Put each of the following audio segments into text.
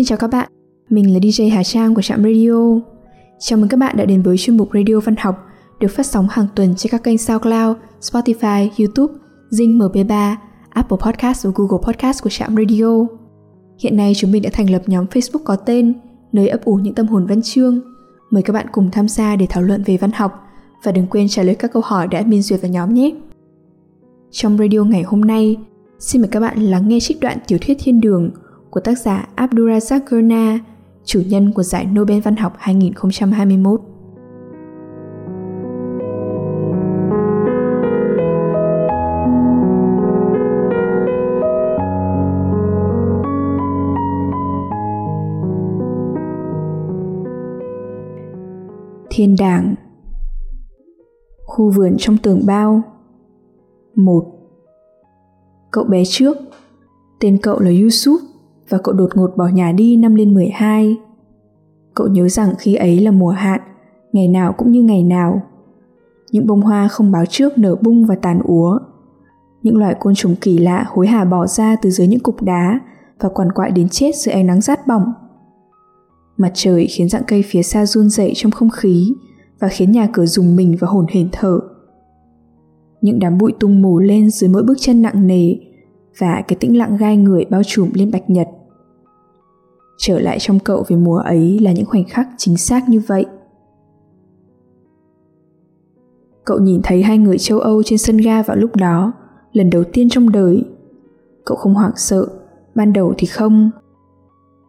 Xin chào các bạn, mình là DJ Hà Trang của Trạm Radio. Chào mừng các bạn đã đến với chuyên mục Radio Văn học được phát sóng hàng tuần trên các kênh SoundCloud, Spotify, YouTube, Zing MP3, Apple Podcast và Google Podcast của Trạm Radio. Hiện nay chúng mình đã thành lập nhóm Facebook có tên Nơi ấp ủ những tâm hồn văn chương. Mời các bạn cùng tham gia để thảo luận về văn học và đừng quên trả lời các câu hỏi đã admin duyệt vào nhóm nhé. Trong radio ngày hôm nay, xin mời các bạn lắng nghe trích đoạn tiểu thuyết Thiên Đường của tác giả Abdurazak Gurna, chủ nhân của giải Nobel Văn học 2021. Thiên đàng Khu vườn trong tường bao một Cậu bé trước Tên cậu là Yusuf và cậu đột ngột bỏ nhà đi năm lên 12. Cậu nhớ rằng khi ấy là mùa hạn, ngày nào cũng như ngày nào. Những bông hoa không báo trước nở bung và tàn úa. Những loại côn trùng kỳ lạ hối hả bỏ ra từ dưới những cục đá và quằn quại đến chết dưới ánh nắng rát bỏng. Mặt trời khiến dạng cây phía xa run dậy trong không khí và khiến nhà cửa rùng mình và hồn hển thở. Những đám bụi tung mù lên dưới mỗi bước chân nặng nề và cái tĩnh lặng gai người bao trùm lên bạch nhật trở lại trong cậu về mùa ấy là những khoảnh khắc chính xác như vậy. Cậu nhìn thấy hai người châu âu trên sân ga vào lúc đó, lần đầu tiên trong đời. Cậu không hoảng sợ, ban đầu thì không.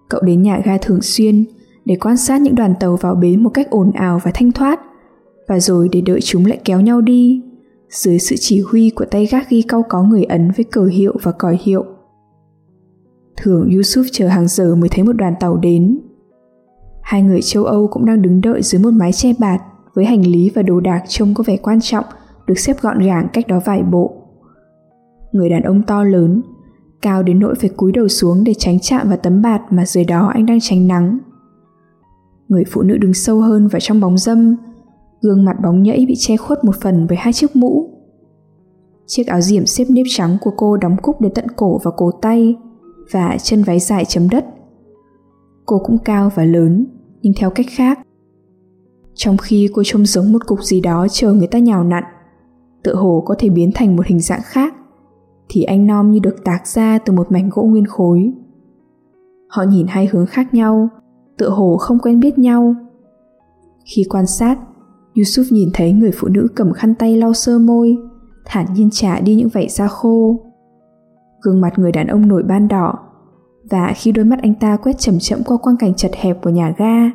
Cậu đến nhà ga thường xuyên để quan sát những đoàn tàu vào bến một cách ồn ào và thanh thoát, và rồi để đợi chúng lại kéo nhau đi, dưới sự chỉ huy của tay gác ghi cau có người ấn với cờ hiệu và còi hiệu. Thường Yusuf chờ hàng giờ mới thấy một đoàn tàu đến. Hai người châu Âu cũng đang đứng đợi dưới một mái che bạt với hành lý và đồ đạc trông có vẻ quan trọng được xếp gọn gàng cách đó vài bộ. Người đàn ông to lớn, cao đến nỗi phải cúi đầu xuống để tránh chạm vào tấm bạt mà dưới đó anh đang tránh nắng. Người phụ nữ đứng sâu hơn vào trong bóng dâm, gương mặt bóng nhẫy bị che khuất một phần bởi hai chiếc mũ. Chiếc áo diểm xếp nếp trắng của cô đóng cúc đến tận cổ và cổ tay, và chân váy dài chấm đất. Cô cũng cao và lớn, nhưng theo cách khác. Trong khi cô trông giống một cục gì đó chờ người ta nhào nặn, tựa hồ có thể biến thành một hình dạng khác, thì anh Nom như được tạc ra từ một mảnh gỗ nguyên khối. Họ nhìn hai hướng khác nhau, tựa hồ không quen biết nhau. Khi quan sát, Yusuf nhìn thấy người phụ nữ cầm khăn tay lau sơ môi, thản nhiên trả đi những vảy da khô gương mặt người đàn ông nổi ban đỏ. Và khi đôi mắt anh ta quét chậm chậm qua quang cảnh chật hẹp của nhà ga,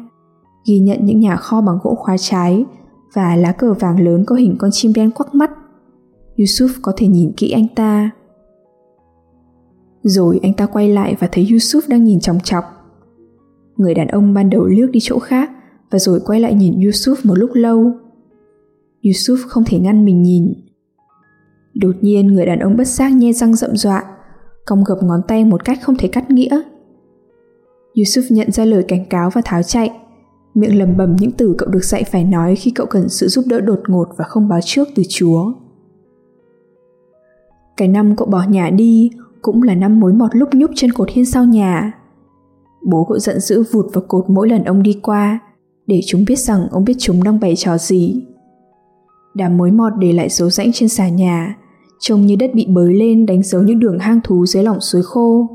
ghi nhận những nhà kho bằng gỗ khóa trái và lá cờ vàng lớn có hình con chim đen quắc mắt. Yusuf có thể nhìn kỹ anh ta. Rồi anh ta quay lại và thấy Yusuf đang nhìn chòng chọc. Người đàn ông ban đầu liếc đi chỗ khác và rồi quay lại nhìn Yusuf một lúc lâu. Yusuf không thể ngăn mình nhìn. Đột nhiên người đàn ông bất giác nhe răng rậm rọa cong gập ngón tay một cách không thể cắt nghĩa. Yusuf nhận ra lời cảnh cáo và tháo chạy, miệng lầm bầm những từ cậu được dạy phải nói khi cậu cần sự giúp đỡ đột ngột và không báo trước từ Chúa. Cái năm cậu bỏ nhà đi cũng là năm mối mọt lúc nhúc trên cột hiên sau nhà. Bố cậu giận dữ vụt vào cột mỗi lần ông đi qua, để chúng biết rằng ông biết chúng đang bày trò gì. Đám mối mọt để lại dấu rãnh trên xà nhà, trông như đất bị bới lên đánh dấu những đường hang thú dưới lòng suối khô.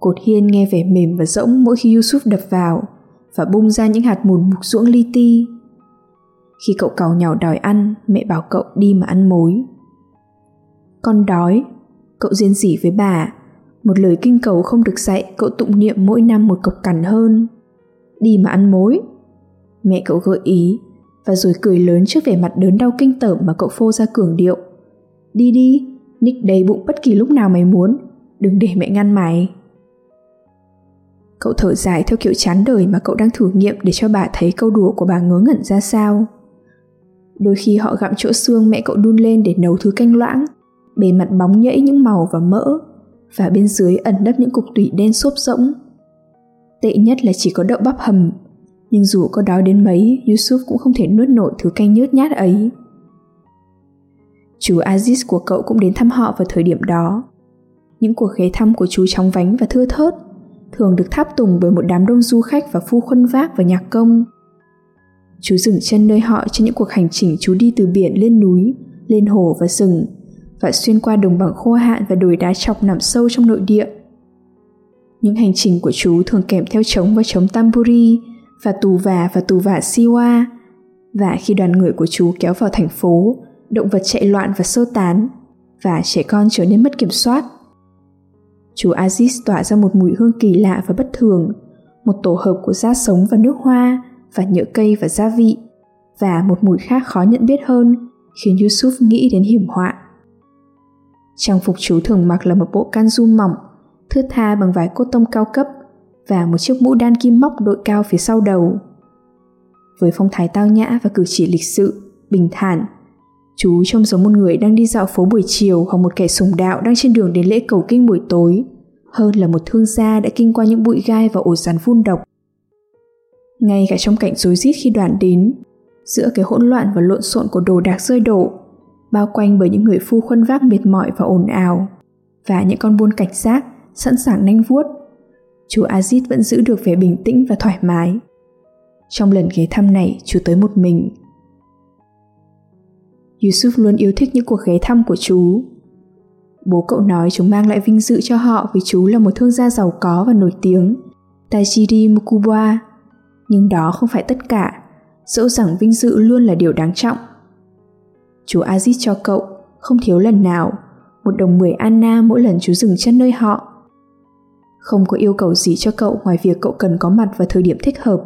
Cột hiên nghe vẻ mềm và rỗng mỗi khi Yusuf đập vào và bung ra những hạt mùn mục ruỗng li ti. Khi cậu cào nhào đòi ăn, mẹ bảo cậu đi mà ăn mối. Con đói, cậu riêng rỉ với bà, một lời kinh cầu không được dạy cậu tụng niệm mỗi năm một cọc cằn hơn. Đi mà ăn mối. Mẹ cậu gợi ý và rồi cười lớn trước vẻ mặt đớn đau kinh tởm mà cậu phô ra cường điệu. Đi đi, Nick đầy bụng bất kỳ lúc nào mày muốn, đừng để mẹ ngăn mày. Cậu thở dài theo kiểu chán đời mà cậu đang thử nghiệm để cho bà thấy câu đùa của bà ngớ ngẩn ra sao. Đôi khi họ gặm chỗ xương mẹ cậu đun lên để nấu thứ canh loãng, bề mặt bóng nhẫy những màu và mỡ, và bên dưới ẩn nấp những cục tủy đen xốp rỗng. Tệ nhất là chỉ có đậu bắp hầm, nhưng dù có đói đến mấy, Yusuf cũng không thể nuốt nổi thứ canh nhớt nhát ấy. Chú Aziz của cậu cũng đến thăm họ vào thời điểm đó. Những cuộc ghé thăm của chú chóng vánh và thưa thớt, thường được tháp tùng bởi một đám đông du khách và phu khuân vác và nhạc công. Chú dừng chân nơi họ trên những cuộc hành trình chú đi từ biển lên núi, lên hồ và rừng, và xuyên qua đồng bằng khô hạn và đồi đá chọc nằm sâu trong nội địa. Những hành trình của chú thường kèm theo trống và trống tamburi và tù và và tù vả siwa. Và khi đoàn người của chú kéo vào thành phố, động vật chạy loạn và sơ tán, và trẻ con trở nên mất kiểm soát. Chú Aziz tỏa ra một mùi hương kỳ lạ và bất thường, một tổ hợp của da sống và nước hoa, và nhựa cây và gia vị, và một mùi khác khó nhận biết hơn, khiến Yusuf nghĩ đến hiểm họa. Trang phục chú thường mặc là một bộ kanju mỏng, thưa tha bằng vải cốt tông cao cấp và một chiếc mũ đan kim móc đội cao phía sau đầu. Với phong thái tao nhã và cử chỉ lịch sự, bình thản, chú trông giống một người đang đi dạo phố buổi chiều hoặc một kẻ sùng đạo đang trên đường đến lễ cầu kinh buổi tối, hơn là một thương gia đã kinh qua những bụi gai và ổ rắn phun độc. Ngay cả trong cảnh rối rít khi đoàn đến, giữa cái hỗn loạn và lộn xộn của đồ đạc rơi đổ, bao quanh bởi những người phu khuân vác mệt mỏi và ồn ào, và những con buôn cảnh giác sẵn sàng nanh vuốt. Chú Azit vẫn giữ được vẻ bình tĩnh và thoải mái. Trong lần ghé thăm này, chú tới một mình. Yusuf luôn yêu thích những cuộc ghé thăm của chú. Bố cậu nói chúng mang lại vinh dự cho họ vì chú là một thương gia giàu có và nổi tiếng, Tajiri Mukubwa. Nhưng đó không phải tất cả, dẫu rằng vinh dự luôn là điều đáng trọng. Chú Aziz cho cậu, không thiếu lần nào, một đồng mười Anna mỗi lần chú dừng chân nơi họ. Không có yêu cầu gì cho cậu ngoài việc cậu cần có mặt vào thời điểm thích hợp.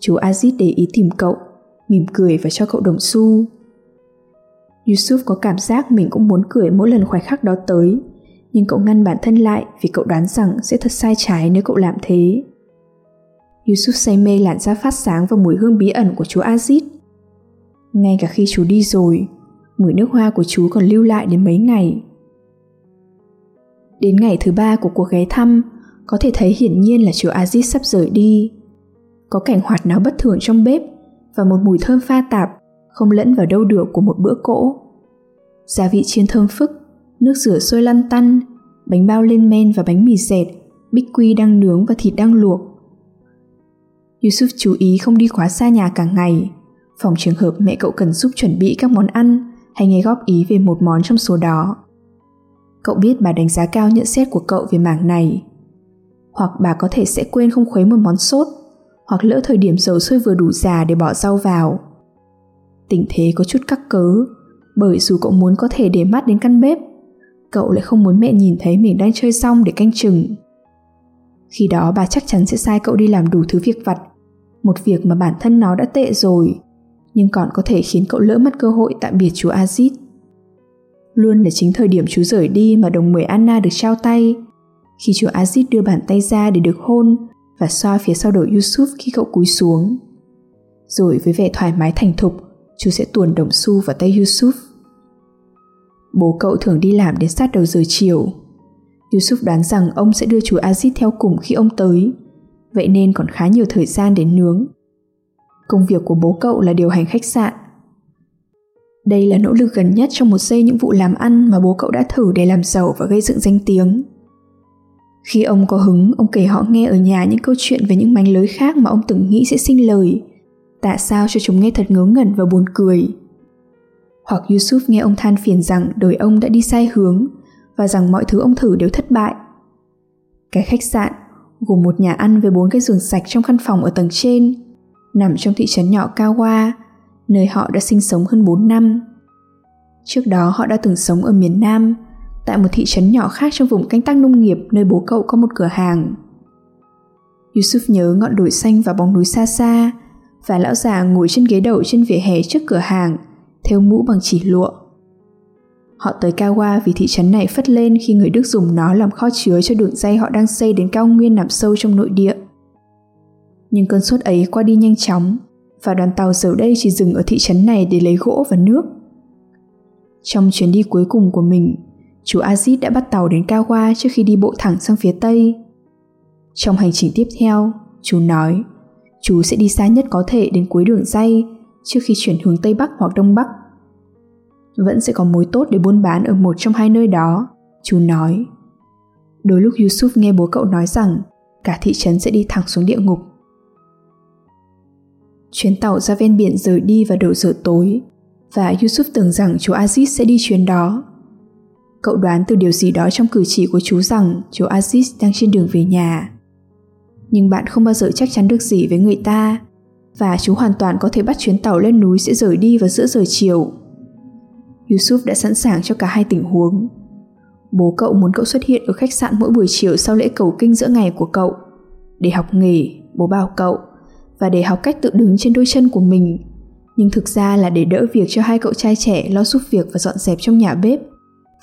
Chú Aziz để ý tìm cậu, mỉm cười và cho cậu đồng xu. Yusuf có cảm giác mình cũng muốn cười mỗi lần khoảnh khắc đó tới, nhưng cậu ngăn bản thân lại vì cậu đoán rằng sẽ thật sai trái nếu cậu làm thế. Yusuf say mê làn da phát sáng và mùi hương bí ẩn của chú Aziz. Ngay cả khi chú đi rồi, mùi nước hoa của chú còn lưu lại đến mấy ngày. Đến ngày thứ ba của cuộc ghé thăm, có thể thấy hiển nhiên là chú Aziz sắp rời đi. Có cảnh hoạt náo bất thường trong bếp và một mùi thơm pha tạp không lẫn vào đâu được của một bữa cỗ. Gia vị chiên thơm phức, nước rửa sôi lăn tăn, bánh bao lên men và bánh mì dẹt, bích quy đang nướng và thịt đang luộc. Yusuf chú ý không đi quá xa nhà cả ngày, phòng trường hợp mẹ cậu cần giúp chuẩn bị các món ăn hay nghe góp ý về một món trong số đó. Cậu biết bà đánh giá cao nhận xét của cậu về mảng này. Hoặc bà có thể sẽ quên không khuấy một món sốt, hoặc lỡ thời điểm dầu sôi vừa đủ già để bỏ rau vào. Tình thế có chút cắc cớ, bởi dù cậu muốn có thể để mắt đến căn bếp, cậu lại không muốn mẹ nhìn thấy mình đang chơi xong để canh chừng. Khi đó bà chắc chắn sẽ sai cậu đi làm đủ thứ việc vặt, một việc mà bản thân nó đã tệ rồi, nhưng còn có thể khiến cậu lỡ mất cơ hội tạm biệt chú Azit. Luôn là chính thời điểm chú rời đi mà đồng mười Anna được trao tay, khi chú Azit đưa bàn tay ra để được hôn và xoa phía sau đầu Yusuf khi cậu cúi xuống. Rồi với vẻ thoải mái thành thục, chú sẽ tuồn đồng xu vào tay Yusuf. Bố cậu thường đi làm đến sát đầu giờ chiều. Yusuf đoán rằng ông sẽ đưa chú Aziz theo cùng khi ông tới, vậy nên còn khá nhiều thời gian để nướng. Công việc của bố cậu là điều hành khách sạn. Đây là nỗ lực gần nhất trong một giây những vụ làm ăn mà bố cậu đã thử để làm giàu và gây dựng danh tiếng. Khi ông có hứng, ông kể họ nghe ở nhà những câu chuyện về những mánh lới khác mà ông từng nghĩ sẽ sinh lời. Tại sao cho chúng nghe thật ngớ ngẩn và buồn cười. Hoặc Yusuf nghe ông than phiền rằng đời ông đã đi sai hướng và rằng mọi thứ ông thử đều thất bại. Cái khách sạn, gồm một nhà ăn với bốn cái giường sạch trong căn phòng ở tầng trên, nằm trong thị trấn nhỏ Kawa, nơi họ đã sinh sống hơn 4 năm. Trước đó họ đã từng sống ở miền Nam, tại một thị trấn nhỏ khác trong vùng canh tác nông nghiệp nơi bố cậu có một cửa hàng. Yusuf nhớ ngọn đồi xanh và bóng núi xa xa, và lão già ngồi trên ghế đậu trên vỉa hè trước cửa hàng, theo mũ bằng chỉ lụa. Họ tới Kawa vì thị trấn này phất lên khi người Đức dùng nó làm kho chứa cho đường dây họ đang xây đến cao nguyên nằm sâu trong nội địa. Nhưng cơn sốt ấy qua đi nhanh chóng và đoàn tàu giờ đây chỉ dừng ở thị trấn này để lấy gỗ và nước. Trong chuyến đi cuối cùng của mình, chú Azit đã bắt tàu đến Kawa trước khi đi bộ thẳng sang phía Tây. Trong hành trình tiếp theo, chú nói, chú sẽ đi xa nhất có thể đến cuối đường dây trước khi chuyển hướng Tây Bắc hoặc Đông Bắc. Vẫn sẽ có mối tốt để buôn bán ở một trong hai nơi đó, chú nói. Đôi lúc Yusuf nghe bố cậu nói rằng cả thị trấn sẽ đi thẳng xuống địa ngục. Chuyến tàu ra ven biển rời đi vào đầu giờ tối và Yusuf tưởng rằng chú Aziz sẽ đi chuyến đó. Cậu đoán từ điều gì đó trong cử chỉ của chú rằng chú Aziz đang trên đường về nhà. Nhưng bạn không bao giờ chắc chắn được gì với người ta và chú hoàn toàn có thể bắt chuyến tàu lên núi sẽ rời đi vào giữa giờ chiều. Yusuf đã sẵn sàng cho cả hai tình huống. Bố cậu muốn cậu xuất hiện ở khách sạn mỗi buổi chiều sau lễ cầu kinh giữa ngày của cậu. Để học nghề, bố bảo cậu, và để học cách tự đứng trên đôi chân của mình. Nhưng thực ra là để đỡ việc cho hai cậu trai trẻ lo giúp việc và dọn dẹp trong nhà bếp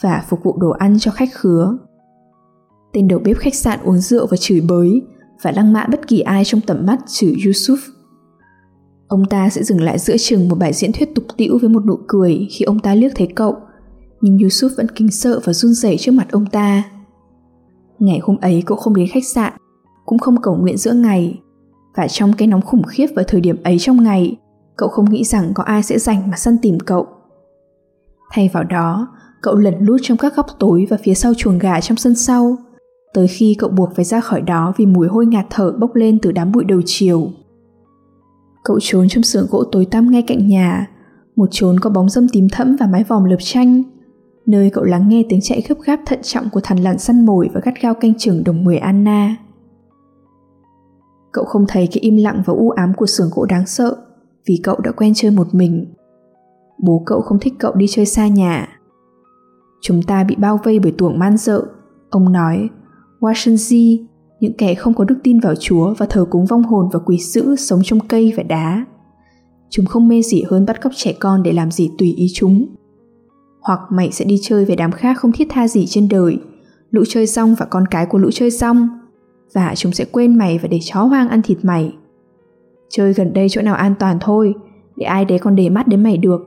và phục vụ đồ ăn cho khách khứa. Tên đầu bếp khách sạn uống rượu và chửi bới và lăng mạ bất kỳ ai trong tầm mắt trừ Yusuf. Ông ta sẽ dừng lại giữa chừng một bài diễn thuyết tục tĩu với một nụ cười khi ông ta liếc thấy cậu, nhưng Yusuf vẫn kinh sợ và run rẩy trước mặt ông ta. Ngày hôm ấy cậu không đến khách sạn, cũng không cầu nguyện giữa ngày, và trong cái nóng khủng khiếp vào thời điểm ấy trong ngày, cậu không nghĩ rằng có ai sẽ dành mà săn tìm cậu. Thay vào đó, cậu lẩn lút trong các góc tối và phía sau chuồng gà trong sân sau, tới khi cậu buộc phải ra khỏi đó vì mùi hôi ngạt thở bốc lên từ đám bụi đầu chiều. Cậu trốn trong xưởng gỗ tối tăm ngay cạnh nhà, một chốn có bóng dâm tím thẫm và mái vòm lợp tranh, nơi cậu lắng nghe tiếng chạy gấp gáp thận trọng của thằn lằn săn mồi và gắt gao canh chừng đồng mười Anna. Cậu không thấy cái im lặng và u ám của xưởng gỗ đáng sợ vì cậu đã quen chơi một mình. Bố cậu không thích cậu đi chơi xa nhà. Chúng ta bị bao vây bởi tuồng man dợ, ông nói. Washington những kẻ không có đức tin vào Chúa và thờ cúng vong hồn và quỷ sữ sống trong cây và đá. Chúng không mê gì hơn bắt cóc trẻ con để làm gì tùy ý chúng. Hoặc mày sẽ đi chơi với đám khác không thiết tha gì trên đời, lũ chơi rong và con cái của lũ chơi rong, và chúng sẽ quên mày và để chó hoang ăn thịt mày. Chơi gần đây chỗ nào an toàn thôi, để ai đấy còn để mắt đến mày được.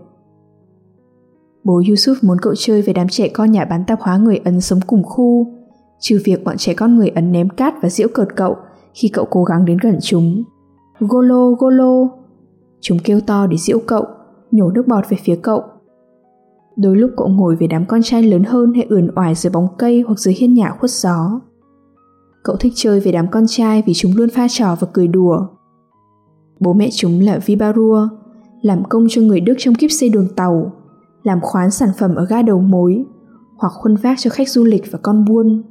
Bố Yusuf muốn cậu chơi với đám trẻ con nhà bán tạp hóa người Ấn sống cùng khu, trừ việc bọn trẻ con người Ấn ném cát và giễu cợt cậu khi cậu cố gắng đến gần chúng. Golo, golo! Chúng kêu to để giễu cậu, nhổ nước bọt về phía cậu. Đôi lúc cậu ngồi với đám con trai lớn hơn hay ườn oải dưới bóng cây hoặc dưới hiên nhà khuất gió. Cậu thích chơi với đám con trai vì chúng luôn pha trò và cười đùa. Bố mẹ chúng là Vibarua, làm công cho người Đức trong kiếp xây đường tàu, làm khoán sản phẩm ở ga đầu mối, hoặc khuân vác cho khách du lịch và con buôn.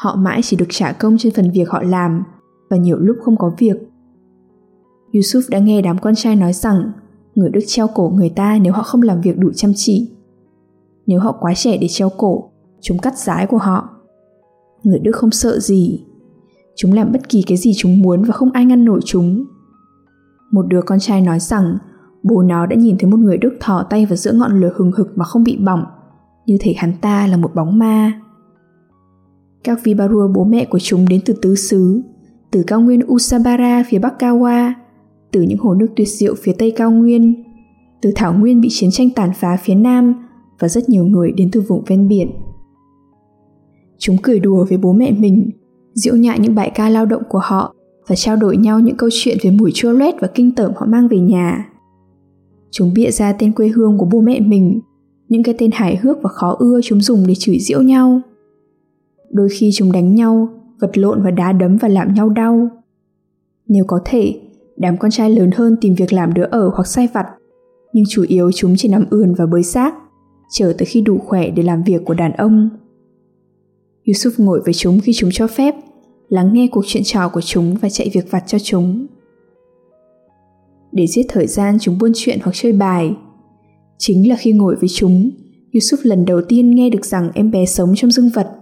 Họ mãi chỉ được trả công trên phần việc họ làm và nhiều lúc không có việc. Yusuf đã nghe đám con trai nói rằng người Đức treo cổ người ta nếu họ không làm việc đủ chăm chỉ. Nếu họ quá trẻ để treo cổ, chúng cắt rái của họ. Người Đức không sợ gì. Chúng làm bất kỳ cái gì chúng muốn và không ai ngăn nổi chúng. Một đứa con trai nói rằng bố nó đã nhìn thấy một người Đức thò tay vào giữa ngọn lửa hừng hực mà không bị bỏng, như thể hắn ta là một bóng ma. Các Vibarua bố mẹ của chúng đến từ tứ xứ, từ cao nguyên Usabara phía bắc Kawa, từ những hồ nước tuyệt diệu phía tây cao nguyên, từ thảo nguyên bị chiến tranh tàn phá phía nam và rất nhiều người đến từ vùng ven biển. Chúng cười đùa với bố mẹ mình, diễu nhại những bài ca lao động của họ và trao đổi nhau những câu chuyện về mùi chua loét và kinh tởm họ mang về nhà. Chúng bịa ra tên quê hương của bố mẹ mình, những cái tên hài hước và khó ưa chúng dùng để chửi giễu nhau. Đôi khi chúng đánh nhau, vật lộn và đá đấm và làm nhau đau. Nếu có thể, đám con trai lớn hơn tìm việc làm đỡ ở hoặc sai vặt, nhưng chủ yếu chúng chỉ nằm ườn và bới xác, chờ tới khi đủ khỏe để làm việc của đàn ông. Yusuf ngồi với chúng khi chúng cho phép, lắng nghe cuộc chuyện trò của chúng và chạy việc vặt cho chúng. Để giết thời gian chúng buôn chuyện hoặc chơi bài. Chính là khi ngồi với chúng, Yusuf lần đầu tiên nghe được rằng em bé sống trong dương vật.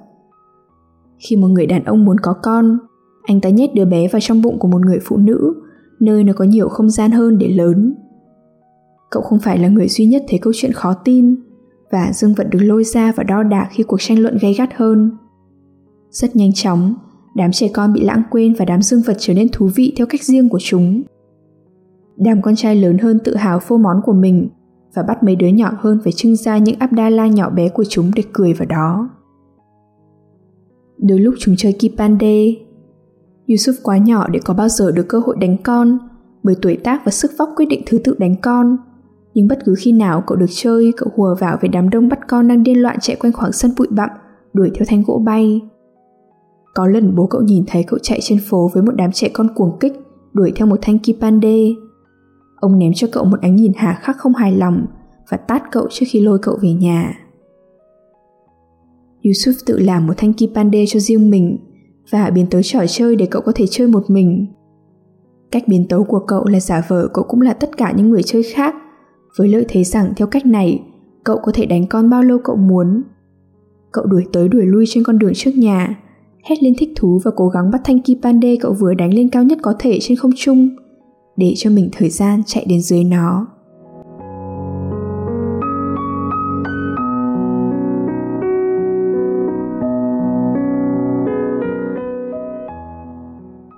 Khi một người đàn ông muốn có con, anh ta nhét đứa bé vào trong bụng của một người phụ nữ, nơi nó có nhiều không gian hơn để lớn. Cậu không phải là người duy nhất thấy câu chuyện khó tin, và dương vật được lôi ra và đo đạc khi cuộc tranh luận gay gắt hơn. Rất nhanh chóng, đám trẻ con bị lãng quên và đám dương vật trở nên thú vị theo cách riêng của chúng. Đám con trai lớn hơn tự hào phô món của mình và bắt mấy đứa nhỏ hơn phải trưng ra những abdala nhỏ bé của chúng để cười vào đó. Đôi lúc chúng chơi kipande. Yusuf quá nhỏ để có bao giờ được cơ hội đánh con, bởi tuổi tác và sức vóc quyết định thứ tự đánh con. Nhưng bất cứ khi nào cậu được chơi, cậu hùa vào với đám đông bắt con đang điên loạn chạy quanh khoảng sân bụi bặm, đuổi theo thanh gỗ bay. Có lần bố cậu nhìn thấy cậu chạy trên phố với một đám trẻ con cuồng kích, đuổi theo một thanh kipande. Ông ném cho cậu một ánh nhìn hà khắc không hài lòng và tát cậu trước khi lôi cậu về nhà. Yusuf tự làm một thanh kipande cho riêng mình và biến tấu trò chơi để cậu có thể chơi một mình. Cách biến tấu của cậu là giả vờ cậu cũng là tất cả những người chơi khác, với lợi thế rằng theo cách này, cậu có thể đánh con bao lâu cậu muốn. Cậu đuổi tới đuổi lui trên con đường trước nhà, hét lên thích thú và cố gắng bắt thanh kipande cậu vừa đánh lên cao nhất có thể trên không trung, để cho mình thời gian chạy đến dưới nó.